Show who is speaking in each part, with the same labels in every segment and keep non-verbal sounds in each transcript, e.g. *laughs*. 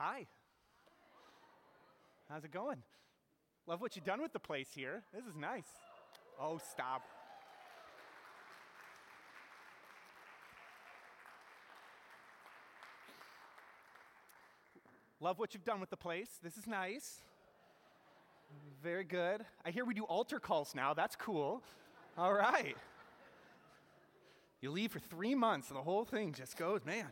Speaker 1: Hi. How's it going? Love what you've done with the place here. This is nice. Oh, stop. Love what you've done with the place. This is nice. Very good. I hear we do altar calls now. That's cool. All right. You leave for three months, and the whole thing just goes, man.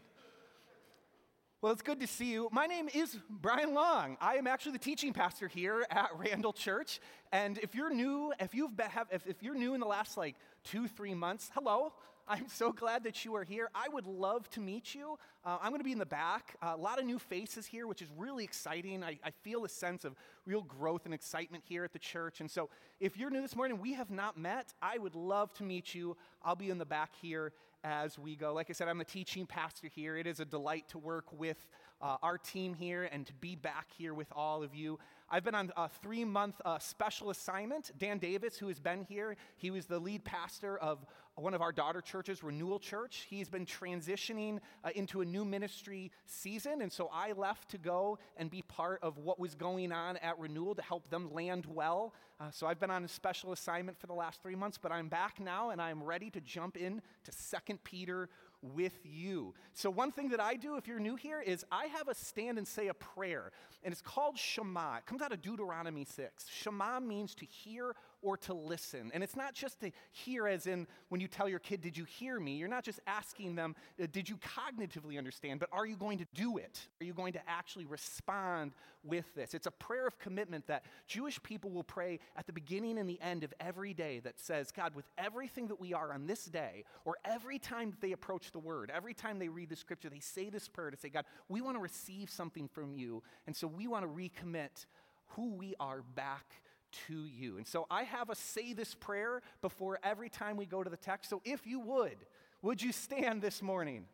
Speaker 1: Well, it's good to see you. My name is Bryan Long. I am actually the teaching pastor here at Randall Church. And if you're new, if you've been, have, if, if you're new in the last like two, three months, hello. *laughs* I'm so glad that you are here. I would love to meet you. Uh, I'm going to be in the back. Uh, a lot of new faces here, which is really exciting. I, I feel a sense of real growth and excitement here at the church. And so, if you're new this morning, we have not met. I would love to meet you. I'll be in the back here as we go. Like I said, I'm the teaching pastor here. It is a delight to work with uh, our team here and to be back here with all of you. I've been on a three month uh, special assignment. Dan Davis, who has been here, he was the lead pastor of one of our daughter churches, Renewal Church. He's been transitioning uh, into a new ministry season. And so I left to go and be part of what was going on at Renewal to help them land well. Uh, so I've been on a special assignment for the last three months, but I'm back now and I'm ready to jump in to 2 Peter with you. So, one thing that I do if you're new here is I have a stand and say a prayer, and it's called Shema. It comes out of Deuteronomy 6. Shema means to hear or to listen. And it's not just to hear, as in when you tell your kid, Did you hear me? You're not just asking them, uh, Did you cognitively understand? But are you going to do it? Are you going to actually respond with this? It's a prayer of commitment that Jewish people will pray at the beginning and the end of every day that says, God, with everything that we are on this day, or every time they approach the word, every time they read the scripture, they say this prayer to say, God, we want to receive something from you. And so we want to recommit who we are back to you. And so I have a say this prayer before every time we go to the text. So if you would, would you stand this morning?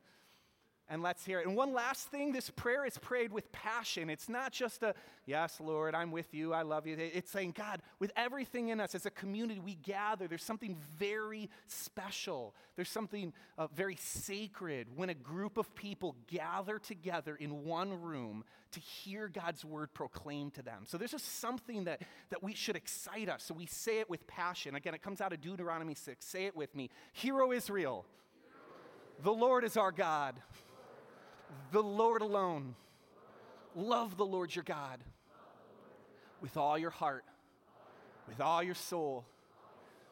Speaker 1: And let's hear it. And one last thing this prayer is prayed with passion. It's not just a, yes, Lord, I'm with you, I love you. It's saying, God, with everything in us as a community, we gather. There's something very special. There's something uh, very sacred when a group of people gather together in one room to hear God's word proclaimed to them. So there's just something that, that we should excite us. So we say it with passion. Again, it comes out of Deuteronomy 6. Say it with me Hear, O Israel, the Lord is our God the Lord alone. Love the Lord your God with all your heart, with all your soul,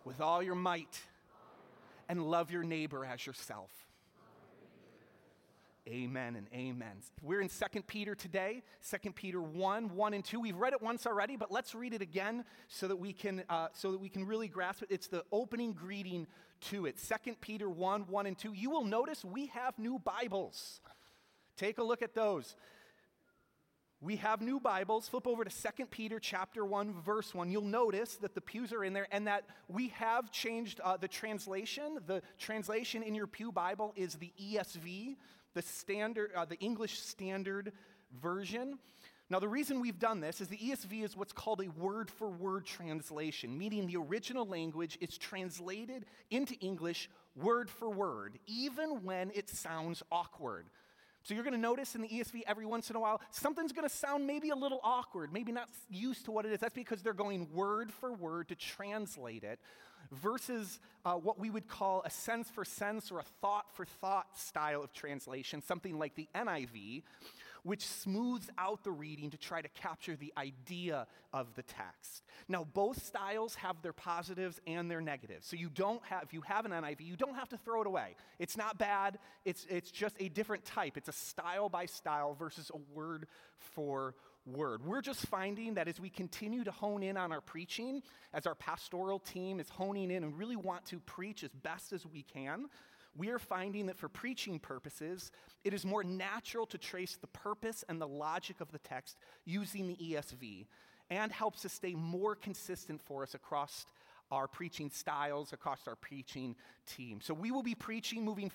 Speaker 1: with all your might, and love your neighbor as yourself. Amen and amen. We're in 2 Peter today, 2 Peter 1, 1 and 2. We've read it once already, but let's read it again so that we can, uh, so that we can really grasp it. It's the opening greeting to it. 2 Peter 1, 1 and 2. You will notice we have new Bibles. Take a look at those. We have new Bibles. Flip over to 2 Peter chapter 1 verse 1. You'll notice that the pews are in there and that we have changed uh, the translation. The translation in your pew Bible is the ESV, the standard uh, the English standard version. Now, the reason we've done this is the ESV is what's called a word for word translation, meaning the original language is translated into English word for word, even when it sounds awkward. So you're going to notice in the ESV every once in a while, something's going to sound maybe a little awkward, maybe not used to what it is. That's because they're going word for word to translate it versus uh, what we would call a sense for sense or a thought for thought style of translation, something like the NIV, which smooths out the reading to try to capture the idea of the text. Now, both styles have their positives and their negatives. So you don't have, if you have an NIV, you don't have to throw it away. It's not bad, it's, it's just a different type. It's a style by style versus a word for word. We're just finding that as we continue to hone in on our preaching, as our pastoral team is honing in and really want to preach as best as we can, we are finding that for preaching purposes, it is more natural to trace the purpose and the logic of the text using the ESV and helps us stay more consistent for us across our preaching styles, across our preaching team. So we will be preaching moving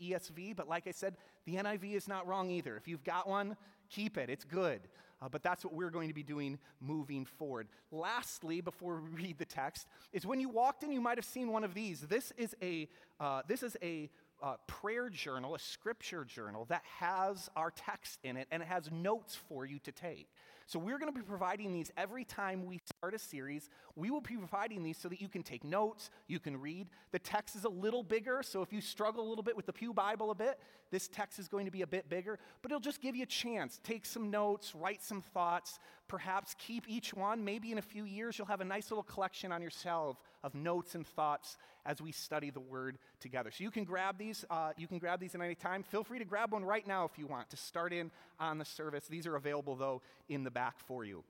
Speaker 1: ESV, but like I said, the NIV is not wrong either. If you've got one, keep it, it's good. Uh, but that's what we're going to be doing moving forward. Lastly, before we read the text, is when you walked in, you might have seen one of these. This is a, uh, this is a a prayer journal, a scripture journal that has our text in it and it has notes for you to take. So we're going to be providing these every time we start a series. We will be providing these so that you can take notes, you can read. The text is a little bigger, so if you struggle a little bit with the Pew Bible a bit, this text is going to be a bit bigger, but it'll just give you a chance. Take some notes, write some thoughts, perhaps keep each one. Maybe in a few years you'll have a nice little collection on yourself of notes and thoughts as we study the word together. So you can grab these. Uh, you can grab these at any time. Feel free to grab one right now if you want to start in on the service. These are available though in the back for you.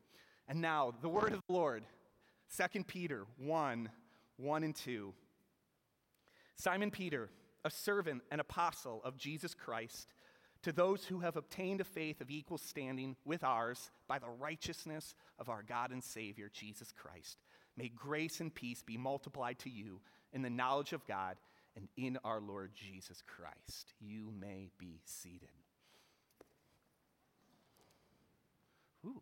Speaker 1: And now the word of the Lord, 2 Peter 1, 1 and 2. Simon Peter, a servant and apostle of Jesus Christ, to those who have obtained a faith of equal standing with ours by the righteousness of our God and Savior, Jesus Christ. May grace and peace be multiplied to you in the knowledge of God and in our Lord Jesus Christ. You may be seated. Ooh.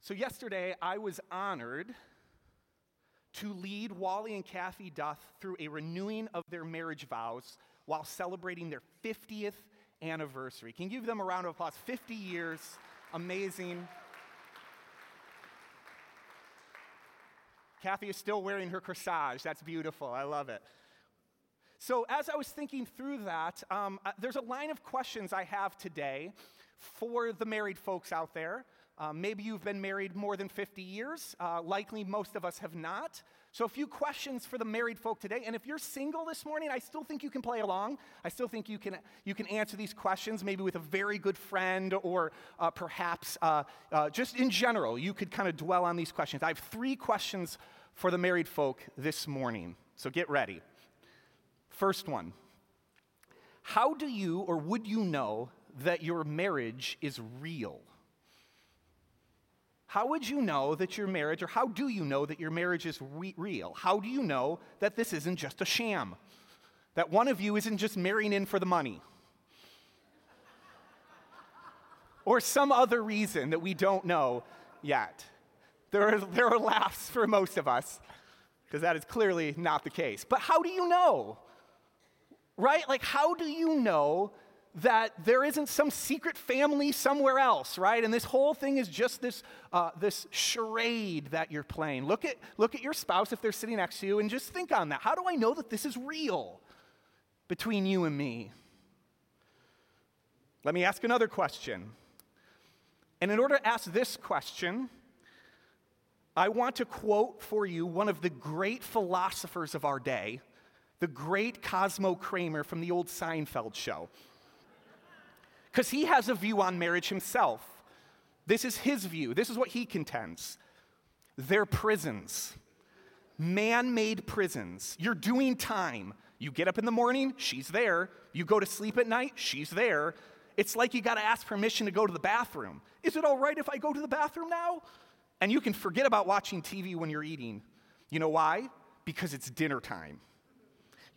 Speaker 1: So, yesterday I was honored to lead Wally and Kathy Duff through a renewing of their marriage vows while celebrating their 50th anniversary. Can you give them a round of applause? 50 years, amazing. Kathy is still wearing her corsage. That's beautiful. I love it. So, as I was thinking through that, um, there's a line of questions I have today for the married folks out there. Um, maybe you've been married more than 50 years. Uh, likely, most of us have not. So, a few questions for the married folk today. And if you're single this morning, I still think you can play along. I still think you can, you can answer these questions, maybe with a very good friend or uh, perhaps uh, uh, just in general. You could kind of dwell on these questions. I have three questions for the married folk this morning. So, get ready. First one How do you or would you know that your marriage is real? How would you know that your marriage, or how do you know that your marriage is re- real? How do you know that this isn't just a sham? That one of you isn't just marrying in for the money? *laughs* or some other reason that we don't know yet? There are, there are laughs for most of us, because that is clearly not the case. But how do you know? Right? Like, how do you know that there isn't some secret family somewhere else, right? And this whole thing is just this, uh, this charade that you're playing. Look at, look at your spouse if they're sitting next to you and just think on that. How do I know that this is real between you and me? Let me ask another question. And in order to ask this question, I want to quote for you one of the great philosophers of our day, the great Cosmo Kramer from the old Seinfeld show because he has a view on marriage himself. This is his view. This is what he contends. They're prisons, man made prisons. You're doing time. You get up in the morning, she's there. You go to sleep at night, she's there. It's like you got to ask permission to go to the bathroom. Is it all right if I go to the bathroom now? And you can forget about watching TV when you're eating. You know why? Because it's dinner time.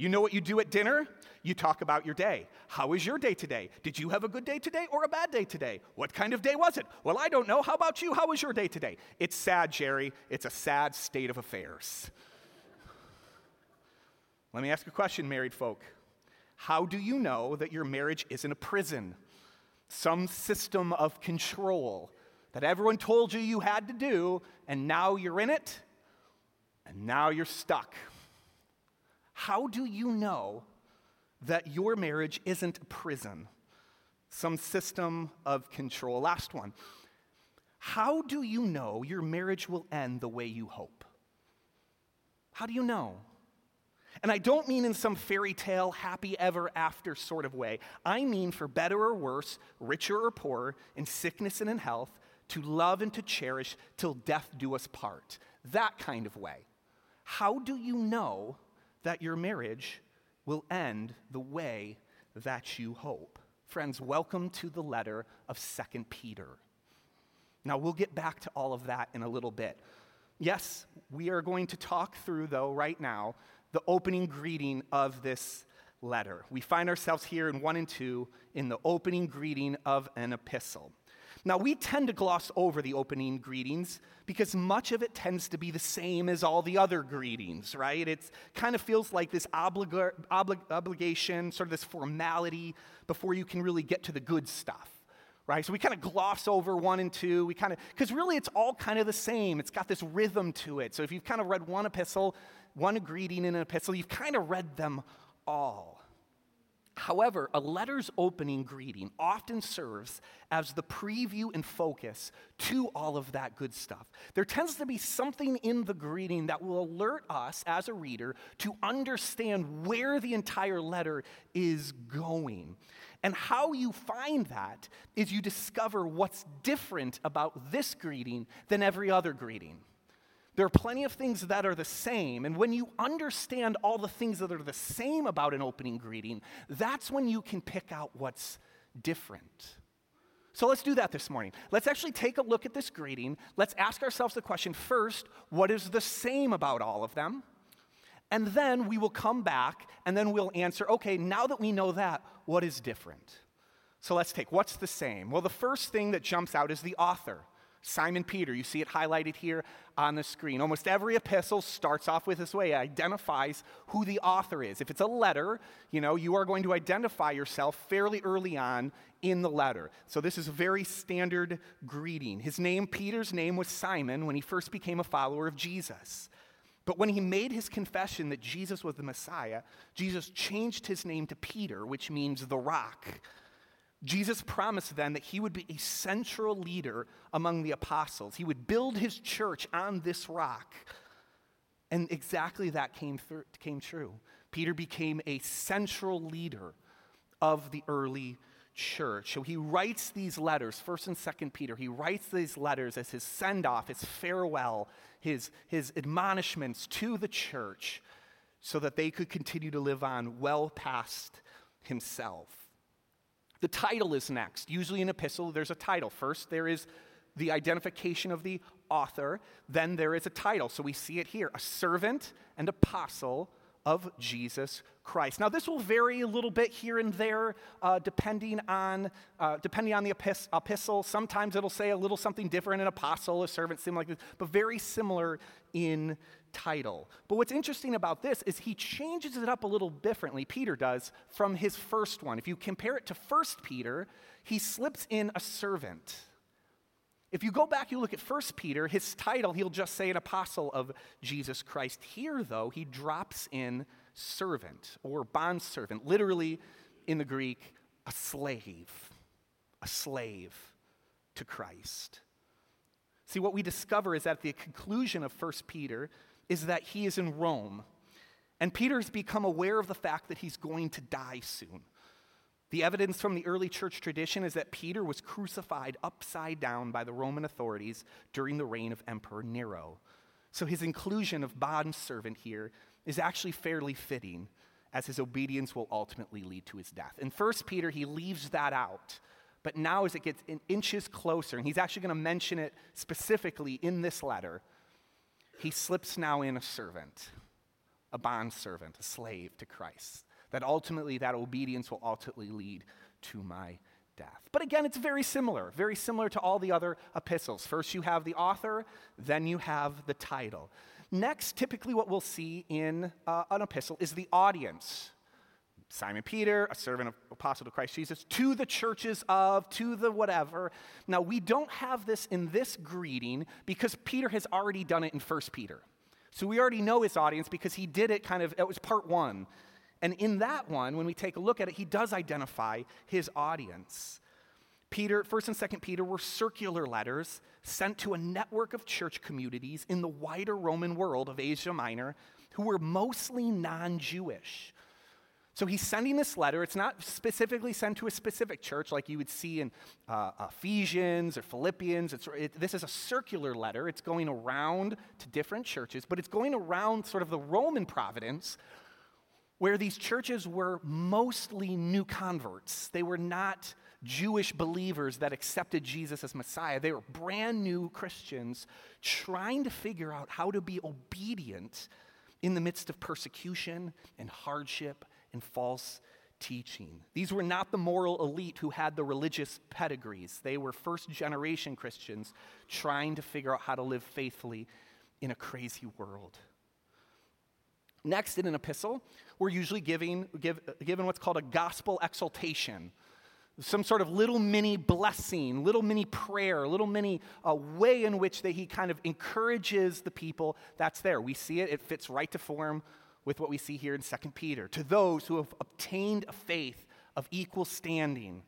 Speaker 1: You know what you do at dinner? You talk about your day. How was your day today? Did you have a good day today or a bad day today? What kind of day was it? Well, I don't know. How about you? How was your day today? It's sad, Jerry. It's a sad state of affairs. Let me ask a question, married folk. How do you know that your marriage isn't a prison? Some system of control that everyone told you you had to do, and now you're in it, and now you're stuck. How do you know that your marriage isn't a prison, some system of control. Last one. How do you know your marriage will end the way you hope? How do you know? And I don't mean in some fairy tale, happy ever after sort of way. I mean for better or worse, richer or poorer, in sickness and in health, to love and to cherish till death do us part. That kind of way. How do you know that your marriage will end the way that you hope. Friends, welcome to the letter of Second Peter. Now, we'll get back to all of that in a little bit. Yes, we are going to talk through, though, right now, the opening greeting of this letter. We find ourselves here in 1 and 2 in the opening greeting of an epistle. Now, we tend to gloss over the opening greetings because much of it tends to be the same as all the other greetings, right? It kind of feels like this oblig- oblig- obligation, sort of this formality before you can really get to the good stuff, right? So we kind of gloss over one and two. We kind of, because really it's all kind of the same. It's got this rhythm to it. So if you've kind of read one epistle, one greeting in an epistle, you've kind of read them all. However, a letter's opening greeting often serves as the preview and focus to all of that good stuff. There tends to be something in the greeting that will alert us as a reader to understand where the entire letter is going. And how you find that is you discover what's different about this greeting than every other greeting. There are plenty of things that are the same. And when you understand all the things that are the same about an opening greeting, that's when you can pick out what's different. So let's do that this morning. Let's actually take a look at this greeting. Let's ask ourselves the question first what is the same about all of them? And then we will come back and then we'll answer okay, now that we know that, what is different? So let's take what's the same? Well, the first thing that jumps out is the author. Simon Peter, you see it highlighted here on the screen. Almost every epistle starts off with this way, it identifies who the author is. If it's a letter, you know, you are going to identify yourself fairly early on in the letter. So this is a very standard greeting. His name, Peter's name, was Simon when he first became a follower of Jesus. But when he made his confession that Jesus was the Messiah, Jesus changed his name to Peter, which means the rock. Jesus promised then that he would be a central leader among the apostles. He would build his church on this rock. And exactly that came, through, came true. Peter became a central leader of the early church. So he writes these letters, 1st and 2nd Peter. He writes these letters as his send off, his farewell, his, his admonishments to the church so that they could continue to live on well past himself. The title is next. Usually in epistle, there's a title. First, there is the identification of the author, then there is a title. So we see it here a servant and apostle of Jesus Christ. Now, this will vary a little bit here and there, uh, depending on uh, depending on the epistle. Sometimes it'll say a little something different: an apostle, a servant, something like this, but very similar in title. But what's interesting about this is he changes it up a little differently. Peter does from his first one. If you compare it to First Peter, he slips in a servant. If you go back, you look at 1 Peter, his title, he'll just say an apostle of Jesus Christ. Here, though, he drops in servant or bondservant, literally in the Greek, a slave, a slave to Christ. See, what we discover is that at the conclusion of 1 Peter is that he is in Rome. And Peter's become aware of the fact that he's going to die soon. The evidence from the early church tradition is that Peter was crucified upside down by the Roman authorities during the reign of Emperor Nero. So his inclusion of bondservant here is actually fairly fitting, as his obedience will ultimately lead to his death. In 1 Peter, he leaves that out. But now, as it gets in inches closer, and he's actually going to mention it specifically in this letter, he slips now in a servant, a bondservant, a slave to Christ that ultimately that obedience will ultimately lead to my death. But again, it's very similar, very similar to all the other epistles. First, you have the author, then you have the title. Next, typically, what we'll see in uh, an epistle is the audience. Simon Peter, a servant of apostle to Christ Jesus, to the churches of, to the whatever. Now, we don't have this in this greeting because Peter has already done it in 1 Peter. So we already know his audience because he did it kind of, it was part one. And in that one, when we take a look at it, he does identify his audience. Peter, 1st and 2nd Peter were circular letters sent to a network of church communities in the wider Roman world of Asia Minor who were mostly non Jewish. So he's sending this letter. It's not specifically sent to a specific church like you would see in uh, Ephesians or Philippians. It, this is a circular letter. It's going around to different churches, but it's going around sort of the Roman providence where these churches were mostly new converts. They were not Jewish believers that accepted Jesus as Messiah. They were brand new Christians trying to figure out how to be obedient in the midst of persecution and hardship and false teaching. These were not the moral elite who had the religious pedigrees. They were first generation Christians trying to figure out how to live faithfully in a crazy world. Next, in an epistle, we're usually giving, give, given what's called a gospel exaltation some sort of little mini blessing, little mini prayer, little mini uh, way in which that he kind of encourages the people that's there. We see it, it fits right to form with what we see here in 2 Peter. To those who have obtained a faith of equal standing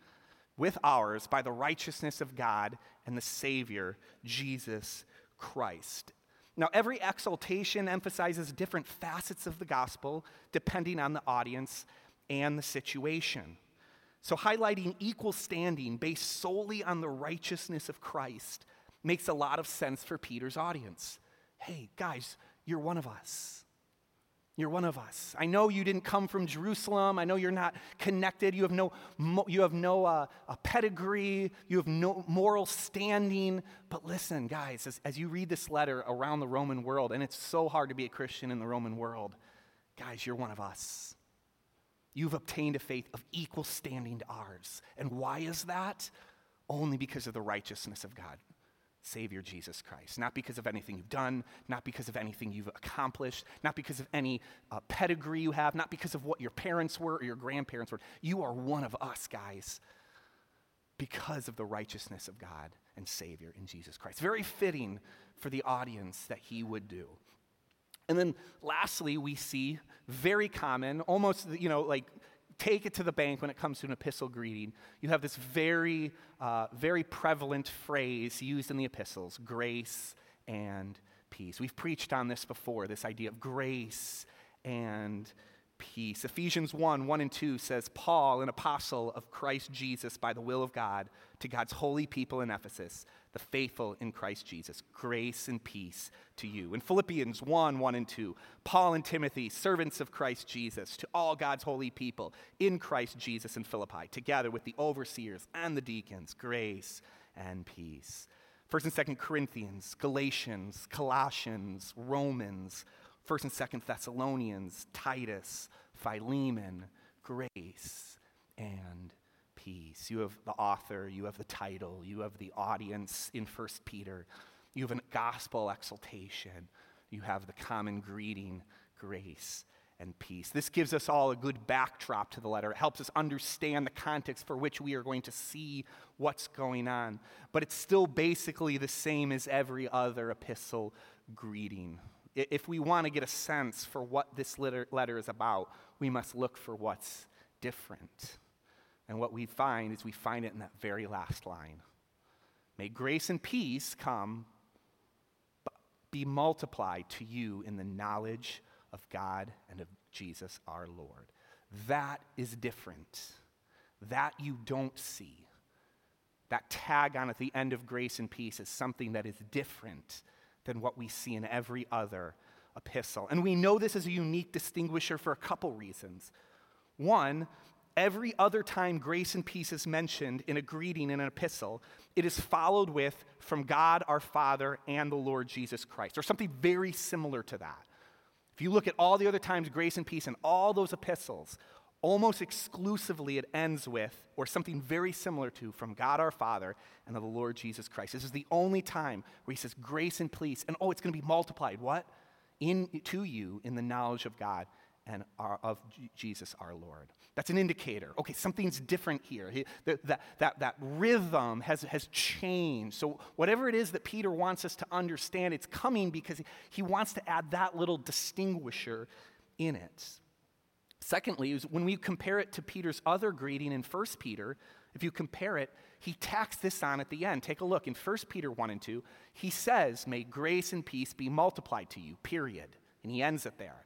Speaker 1: with ours by the righteousness of God and the Savior, Jesus Christ. Now, every exaltation emphasizes different facets of the gospel depending on the audience and the situation. So, highlighting equal standing based solely on the righteousness of Christ makes a lot of sense for Peter's audience. Hey, guys, you're one of us. You're one of us. I know you didn't come from Jerusalem. I know you're not connected. You have no, you have no uh, pedigree. You have no moral standing. But listen, guys, as, as you read this letter around the Roman world, and it's so hard to be a Christian in the Roman world, guys, you're one of us. You've obtained a faith of equal standing to ours. And why is that? Only because of the righteousness of God. Savior Jesus Christ. Not because of anything you've done, not because of anything you've accomplished, not because of any uh, pedigree you have, not because of what your parents were or your grandparents were. You are one of us, guys, because of the righteousness of God and Savior in Jesus Christ. Very fitting for the audience that he would do. And then lastly, we see very common, almost, you know, like take it to the bank when it comes to an epistle greeting. You have this very, uh, very prevalent phrase used in the epistles grace and peace. We've preached on this before this idea of grace and peace. Ephesians 1 1 and 2 says, Paul, an apostle of Christ Jesus by the will of God, to God's holy people in Ephesus, the faithful in Christ Jesus, grace and peace to you. In Philippians 1 1 and 2, Paul and Timothy, servants of Christ Jesus, to all God's holy people in Christ Jesus in Philippi, together with the overseers and the deacons, grace and peace. First and Second Corinthians, Galatians, Colossians, Romans, First and Second Thessalonians, Titus, Philemon, grace and peace. You have the author, you have the title, you have the audience in First Peter, you have a gospel exaltation, you have the common greeting, grace and peace. This gives us all a good backdrop to the letter. It helps us understand the context for which we are going to see what's going on. But it's still basically the same as every other epistle greeting if we want to get a sense for what this letter, letter is about, we must look for what's different. And what we find is we find it in that very last line. May grace and peace come, be multiplied to you in the knowledge of God and of Jesus our Lord. That is different. That you don't see. That tag on at the end of grace and peace is something that is different than what we see in every other epistle. And we know this is a unique distinguisher for a couple reasons. One, every other time grace and peace is mentioned in a greeting in an epistle, it is followed with from God our Father and the Lord Jesus Christ, or something very similar to that. If you look at all the other times grace and peace in all those epistles, almost exclusively it ends with, or something very similar to, from God our Father and the Lord Jesus Christ. This is the only time where he says grace and peace, and oh, it's going to be multiplied. What? In, to you in the knowledge of God and our, of Jesus our Lord. That's an indicator. Okay, something's different here. He, that, that, that, that rhythm has, has changed. So, whatever it is that Peter wants us to understand, it's coming because he, he wants to add that little distinguisher in it. Secondly, is when we compare it to Peter's other greeting in 1 Peter, if you compare it, he tacks this on at the end. Take a look in 1 Peter 1 and 2. He says, May grace and peace be multiplied to you, period. And he ends it there.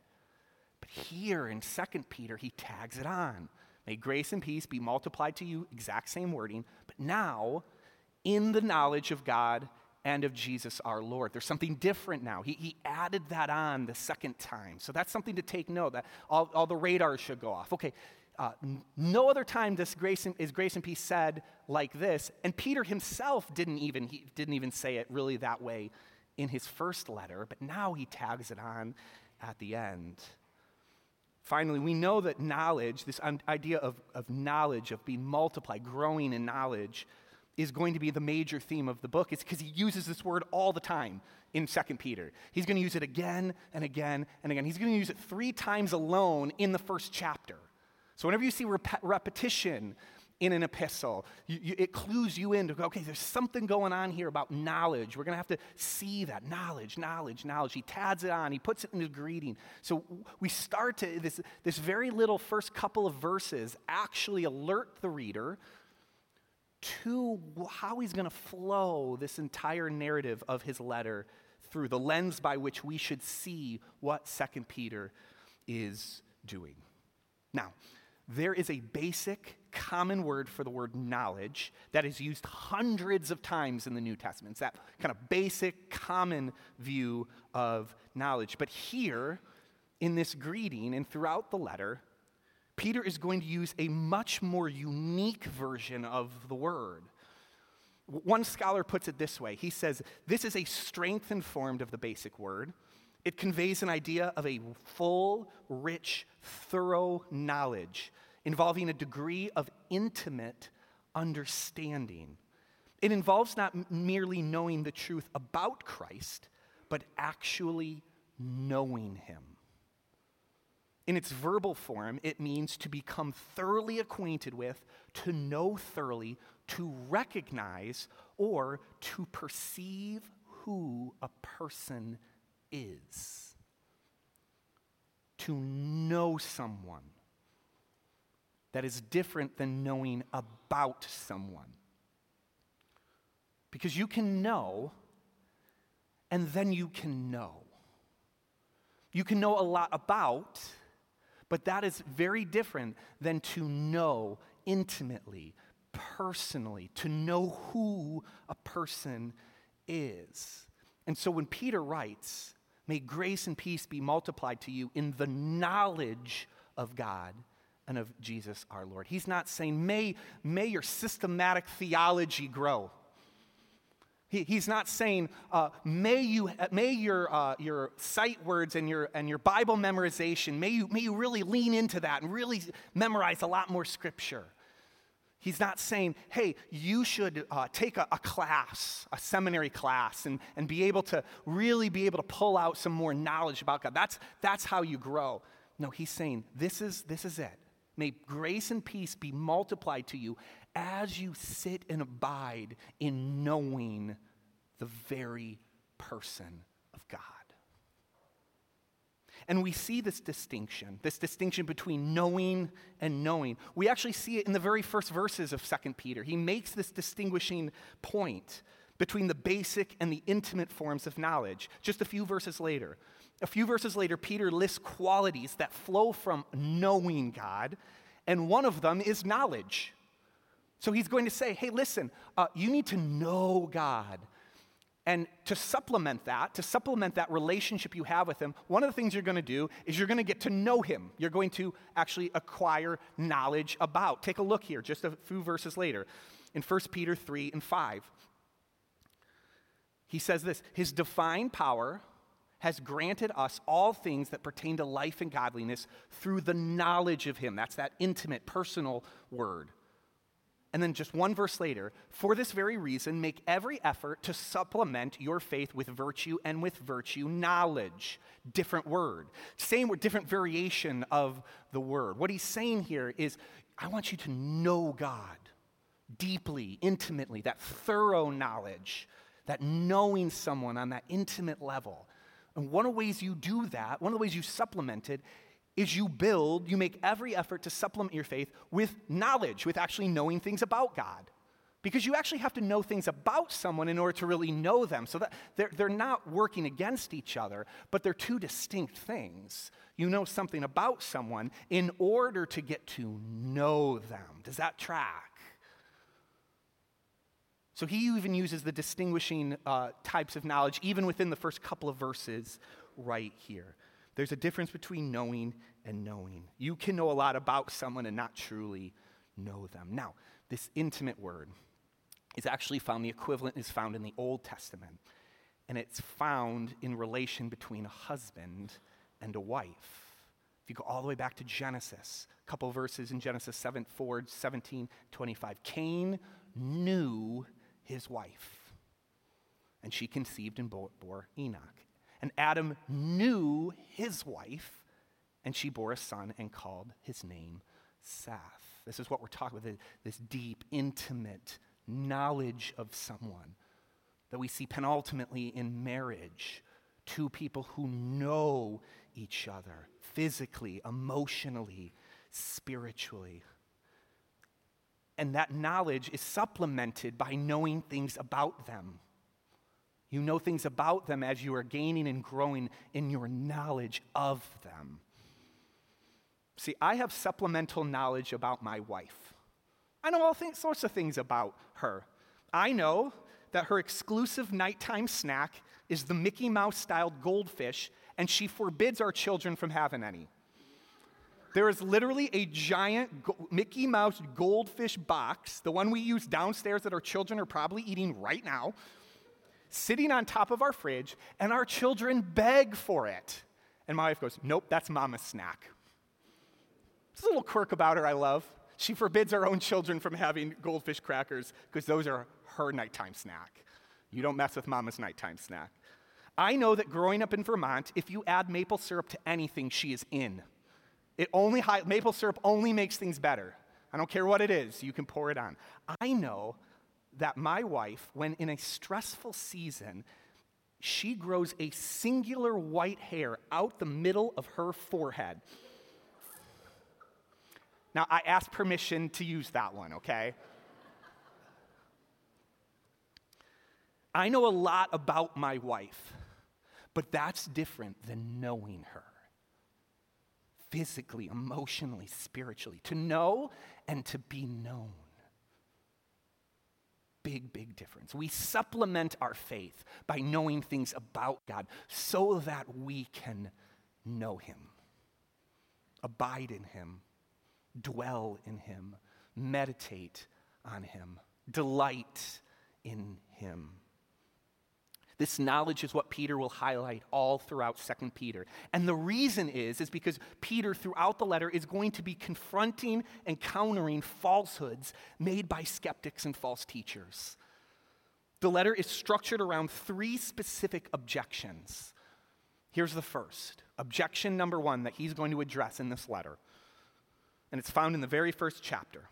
Speaker 1: But here in 2 Peter, he tags it on. May grace and peace be multiplied to you, exact same wording, but now in the knowledge of God and of Jesus our Lord. There's something different now. He, he added that on the second time. So that's something to take note that all, all the radars should go off. Okay, uh, no other time this grace and, is grace and peace said like this. And Peter himself didn't even, he didn't even say it really that way in his first letter, but now he tags it on at the end. Finally, we know that knowledge, this idea of, of knowledge, of being multiplied, growing in knowledge, is going to be the major theme of the book. It's because he uses this word all the time in 2 Peter. He's going to use it again and again and again. He's going to use it three times alone in the first chapter. So whenever you see rep- repetition in an epistle. You, you, it clues you in to go, okay, there's something going on here about knowledge. We're going to have to see that knowledge, knowledge, knowledge. He tads it on, he puts it in his greeting. So we start to, this, this very little first couple of verses actually alert the reader to how he's going to flow this entire narrative of his letter through the lens by which we should see what Second Peter is doing. Now, there is a basic common word for the word knowledge that is used hundreds of times in the New Testament. It's that kind of basic, common view of knowledge. But here, in this greeting and throughout the letter, Peter is going to use a much more unique version of the word. One scholar puts it this way he says, This is a strengthened form of the basic word. It conveys an idea of a full, rich, thorough knowledge involving a degree of intimate understanding. It involves not merely knowing the truth about Christ, but actually knowing him. In its verbal form, it means to become thoroughly acquainted with, to know thoroughly, to recognize, or to perceive who a person is. To know someone that is different than knowing about someone. Because you can know, and then you can know. You can know a lot about, but that is very different than to know intimately, personally, to know who a person is. And so when Peter writes, May grace and peace be multiplied to you in the knowledge of God and of Jesus our Lord. He's not saying, may, may your systematic theology grow. He, he's not saying, uh, may, you, may your, uh, your sight words and your, and your Bible memorization, may you, may you really lean into that and really memorize a lot more scripture. He's not saying, hey, you should uh, take a, a, class, a seminary class, and, and be able to really be able to pull out some more knowledge about God. That's, that's how you grow. No, he's saying, this is, this is it. May grace and peace be multiplied to you as you sit and abide in knowing the very person of God. And we see this distinction, this distinction between knowing and knowing. We actually see it in the very first verses of 2 Peter. He makes this distinguishing point between the basic and the intimate forms of knowledge. Just a few verses later, a few verses later, Peter lists qualities that flow from knowing God, and one of them is knowledge. So he's going to say, hey, listen, uh, you need to know God. And to supplement that, to supplement that relationship you have with Him, one of the things you're going to do is you're going to get to know Him. You're going to actually acquire knowledge about. Take a look here, just a few verses later, in 1 Peter 3 and 5. He says this His divine power has granted us all things that pertain to life and godliness through the knowledge of Him. That's that intimate, personal word. And then just one verse later, for this very reason, make every effort to supplement your faith with virtue and with virtue knowledge. Different word. Same word, different variation of the word. What he's saying here is, I want you to know God deeply, intimately, that thorough knowledge, that knowing someone on that intimate level. And one of the ways you do that, one of the ways you supplement it, is you build, you make every effort to supplement your faith with knowledge, with actually knowing things about God. Because you actually have to know things about someone in order to really know them. So that they're, they're not working against each other, but they're two distinct things. You know something about someone in order to get to know them. Does that track? So he even uses the distinguishing uh, types of knowledge, even within the first couple of verses right here. There's a difference between knowing and knowing. You can know a lot about someone and not truly know them. Now, this intimate word is actually found, the equivalent is found in the Old Testament, and it's found in relation between a husband and a wife. If you go all the way back to Genesis, a couple verses in Genesis 7, 4, 17, 25, Cain knew his wife, and she conceived and bore Enoch. And Adam knew his wife, and she bore a son and called his name Seth. This is what we're talking about this deep, intimate knowledge of someone that we see penultimately in marriage. Two people who know each other physically, emotionally, spiritually. And that knowledge is supplemented by knowing things about them. You know things about them as you are gaining and growing in your knowledge of them. See, I have supplemental knowledge about my wife. I know all sorts of things about her. I know that her exclusive nighttime snack is the Mickey Mouse styled goldfish, and she forbids our children from having any. There is literally a giant Mickey Mouse goldfish box, the one we use downstairs that our children are probably eating right now, sitting on top of our fridge, and our children beg for it. And my wife goes, Nope, that's mama's snack. There's a little quirk about her I love. She forbids our own children from having goldfish crackers because those are her nighttime snack. You don't mess with mama's nighttime snack. I know that growing up in Vermont, if you add maple syrup to anything, she is in. It only maple syrup only makes things better. I don't care what it is, you can pour it on. I know that my wife, when in a stressful season, she grows a singular white hair out the middle of her forehead. Now, I asked permission to use that one, okay? I know a lot about my wife, but that's different than knowing her physically, emotionally, spiritually. To know and to be known. Big, big difference. We supplement our faith by knowing things about God so that we can know Him, abide in Him, dwell in Him, meditate on Him, delight in Him. This knowledge is what Peter will highlight all throughout 2 Peter. And the reason is is because Peter throughout the letter is going to be confronting and countering falsehoods made by skeptics and false teachers. The letter is structured around three specific objections. Here's the first. Objection number 1 that he's going to address in this letter. And it's found in the very first chapter.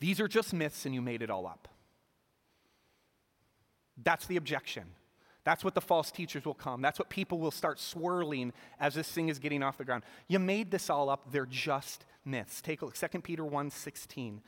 Speaker 1: These are just myths and you made it all up. That's the objection. That's what the false teachers will come. That's what people will start swirling as this thing is getting off the ground. You made this all up. They're just myths. Take a look. 2 Peter 1 16.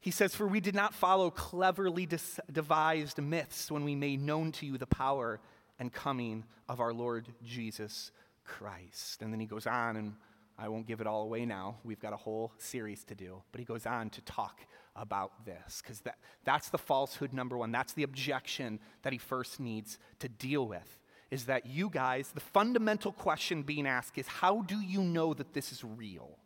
Speaker 1: He says, For we did not follow cleverly devised myths when we made known to you the power and coming of our Lord Jesus Christ. And then he goes on, and I won't give it all away now. We've got a whole series to do. But he goes on to talk about this because that, that's the falsehood number one. That's the objection that he first needs to deal with. Is that you guys, the fundamental question being asked is how do you know that this is real?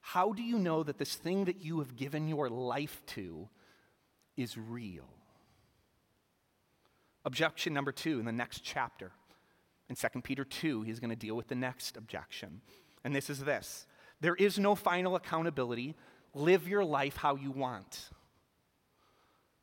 Speaker 1: How do you know that this thing that you have given your life to is real? Objection number two in the next chapter. In 2 Peter 2, he's going to deal with the next objection. And this is this there is no final accountability. Live your life how you want.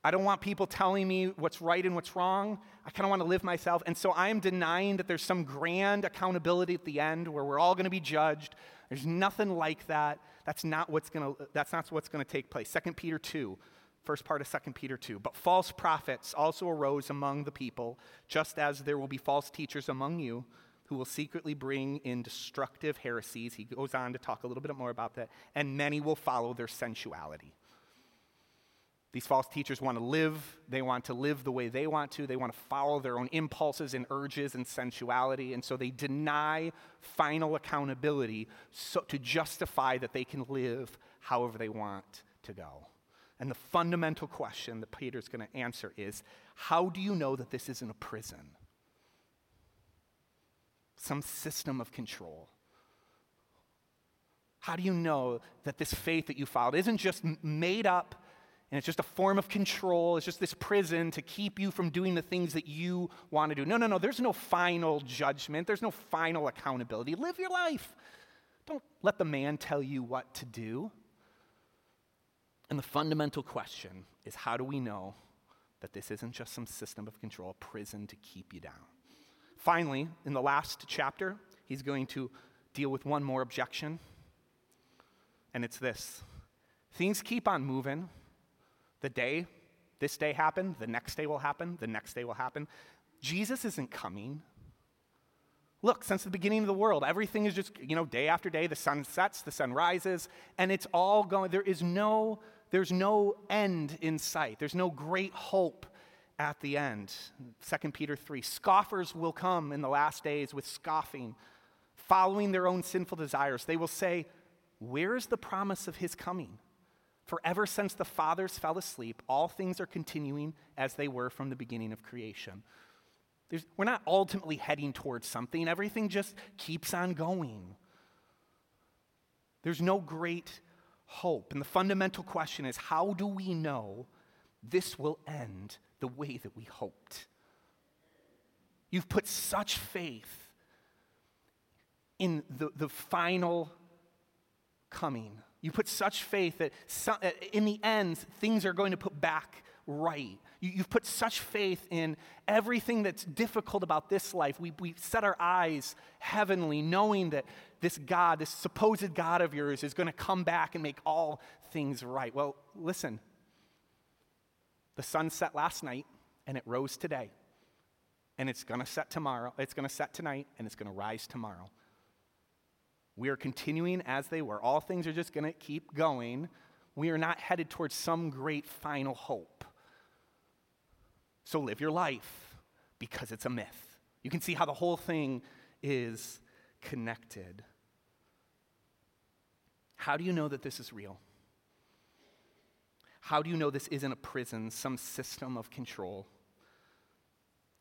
Speaker 1: I don't want people telling me what's right and what's wrong. I kind of want to live myself. And so I am denying that there's some grand accountability at the end where we're all going to be judged. There's nothing like that. That's not what's going to that's not what's going to take place. 2 Peter 2, first part of 2 Peter 2. But false prophets also arose among the people, just as there will be false teachers among you who will secretly bring in destructive heresies. He goes on to talk a little bit more about that. And many will follow their sensuality. These false teachers want to live, they want to live the way they want to, they want to follow their own impulses and urges and sensuality, and so they deny final accountability so, to justify that they can live however they want to go. And the fundamental question that Peter's going to answer is how do you know that this isn't a prison? Some system of control? How do you know that this faith that you followed isn't just made up and it's just a form of control. It's just this prison to keep you from doing the things that you want to do. No, no, no. There's no final judgment, there's no final accountability. Live your life. Don't let the man tell you what to do. And the fundamental question is how do we know that this isn't just some system of control, a prison to keep you down? Finally, in the last chapter, he's going to deal with one more objection, and it's this things keep on moving. The day, this day happened, the next day will happen, the next day will happen. Jesus isn't coming. Look, since the beginning of the world, everything is just, you know, day after day, the sun sets, the sun rises, and it's all going, there is no, there's no end in sight. There's no great hope at the end. 2 Peter 3 Scoffers will come in the last days with scoffing, following their own sinful desires. They will say, Where is the promise of his coming? For ever since the fathers fell asleep, all things are continuing as they were from the beginning of creation. There's, we're not ultimately heading towards something, everything just keeps on going. There's no great hope. And the fundamental question is how do we know this will end the way that we hoped? You've put such faith in the, the final coming. You put such faith that some, uh, in the end, things are going to put back right. You, have put such faith in everything that's difficult about this life. We, we set our eyes heavenly, knowing that this God, this supposed God of yours, is going to come back and make all things right. Well, listen. The sun set last night and it rose today. And it's going to set tomorrow. It's going to set tonight and it's going to rise tomorrow. We are continuing as they were. All things are just going to keep going. We are not headed towards some great final hope. So live your life because it's a myth. You can see how the whole thing is connected. How do you know that this is real? How do you know this isn't a prison, some system of control?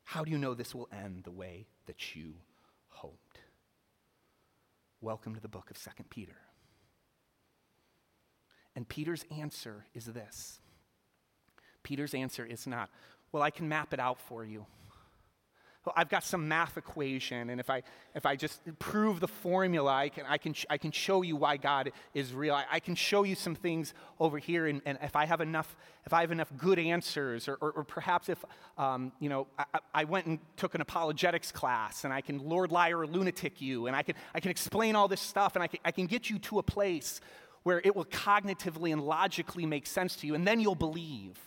Speaker 1: How do you know this will end the way that you hoped? Welcome to the book of 2 Peter. And Peter's answer is this Peter's answer is not, well, I can map it out for you. Well, I've got some math equation, and if I, if I just prove the formula, I can, I can, I can show you why God is real. I, I can show you some things over here, and, and if I have enough, if I have enough good answers, or, or, or perhaps if, um, you know, I, I, went and took an apologetics class, and I can Lord Liar or lunatic you, and I can, I can explain all this stuff, and I can, I can get you to a place where it will cognitively and logically make sense to you, and then you'll believe.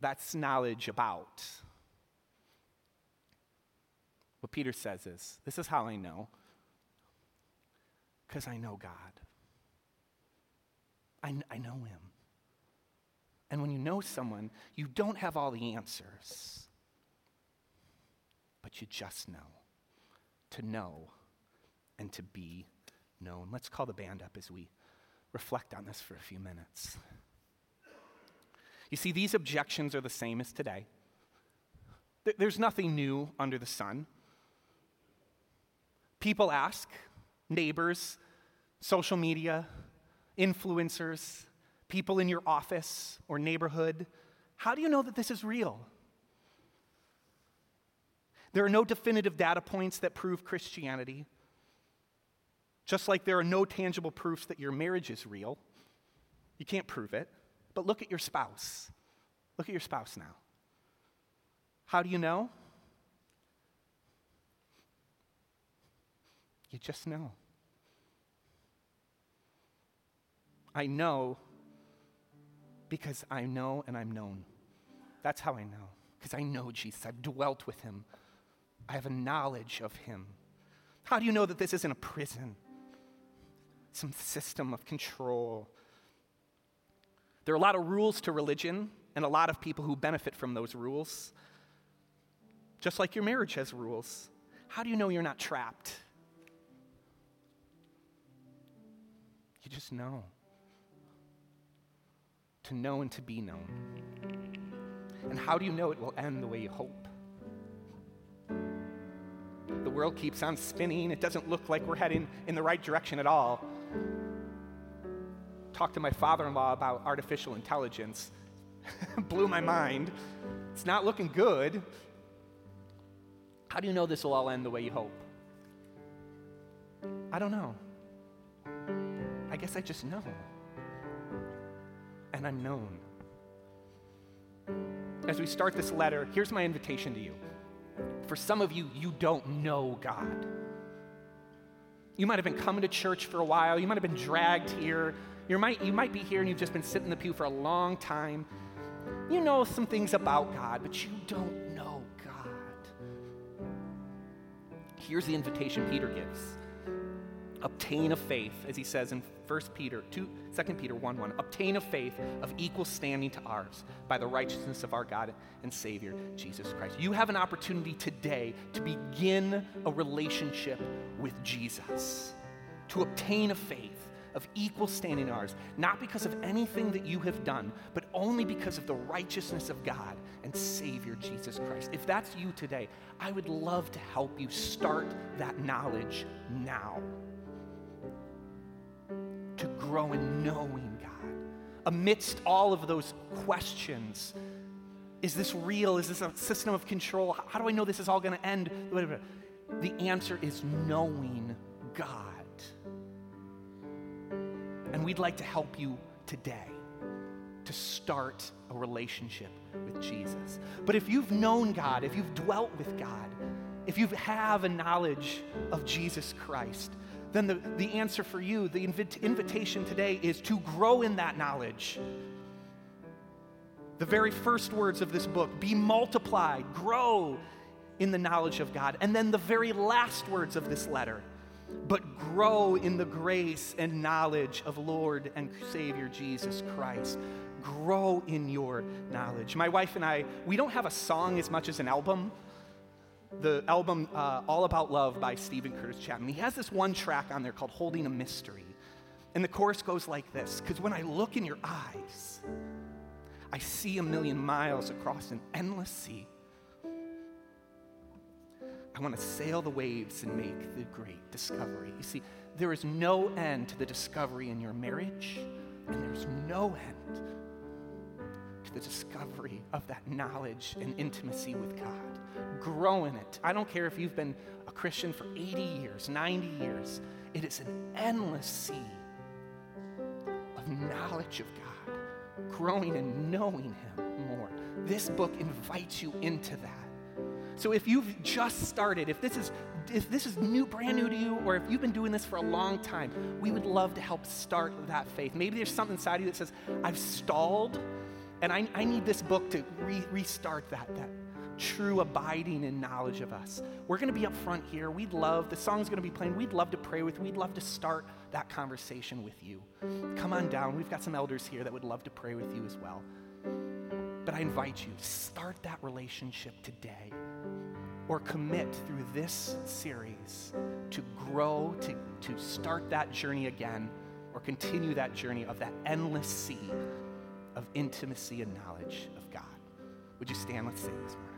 Speaker 1: That's knowledge about. What Peter says is this is how I know. Because I know God. I, I know Him. And when you know someone, you don't have all the answers, but you just know. To know and to be known. Let's call the band up as we reflect on this for a few minutes. You see, these objections are the same as today. There's nothing new under the sun. People ask, neighbors, social media, influencers, people in your office or neighborhood, how do you know that this is real? There are no definitive data points that prove Christianity. Just like there are no tangible proofs that your marriage is real. You can't prove it. But look at your spouse. Look at your spouse now. How do you know? You just know. I know because I know and I'm known. That's how I know. Because I know Jesus. I've dwelt with him. I have a knowledge of him. How do you know that this isn't a prison? Some system of control. There are a lot of rules to religion and a lot of people who benefit from those rules. Just like your marriage has rules. How do you know you're not trapped? Just know. To know and to be known. And how do you know it will end the way you hope? The world keeps on spinning. It doesn't look like we're heading in the right direction at all. talked to my father in law about artificial intelligence. *laughs* Blew my mind. It's not looking good. How do you know this will all end the way you hope? I don't know. I guess I just know. And I'm known. As we start this letter, here's my invitation to you. For some of you, you don't know God. You might have been coming to church for a while, you might have been dragged here. You might, you might be here and you've just been sitting in the pew for a long time. You know some things about God, but you don't know God. Here's the invitation Peter gives obtain a faith, as he says in 1 Peter 2, 2 Peter 1 1, obtain a faith of equal standing to ours by the righteousness of our God and Savior, Jesus Christ. You have an opportunity today to begin a relationship with Jesus, to obtain a faith of equal standing ours, not because of anything that you have done, but only because of the righteousness of God and Savior Jesus Christ. If that's you today, I would love to help you start that knowledge now grow in knowing God. Amidst all of those questions, is this real? Is this a system of control? How do I know this is all going to end? The answer is knowing God. And we'd like to help you today to start a relationship with Jesus. But if you've known God, if you've dwelt with God, if you have a knowledge of Jesus Christ, then the, the answer for you, the invitation today is to grow in that knowledge. The very first words of this book be multiplied, grow in the knowledge of God. And then the very last words of this letter, but grow in the grace and knowledge of Lord and Savior Jesus Christ. Grow in your knowledge. My wife and I, we don't have a song as much as an album the album uh, All About Love by Steven Curtis Chapman. He has this one track on there called Holding a Mystery. And the chorus goes like this Because when I look in your eyes, I see a million miles across an endless sea. I want to sail the waves and make the great discovery. You see, there is no end to the discovery in your marriage, and there's no end the discovery of that knowledge and intimacy with God. Grow in it. I don't care if you've been a Christian for 80 years, 90 years, it is an endless sea of knowledge of God, growing and knowing Him more. This book invites you into that. So if you've just started, if this is if this is new brand new to you or if you've been doing this for a long time, we would love to help start that faith. Maybe there's something inside you that says, "I've stalled and I, I need this book to re- restart that, that true abiding in knowledge of us. We're going to be up front here. We'd love, the song's going to be playing. We'd love to pray with you. We'd love to start that conversation with you. Come on down. We've got some elders here that would love to pray with you as well. But I invite you, start that relationship today or commit through this series to grow, to, to start that journey again, or continue that journey of that endless sea of intimacy and knowledge of God. Would you stand? Let's sing this morning.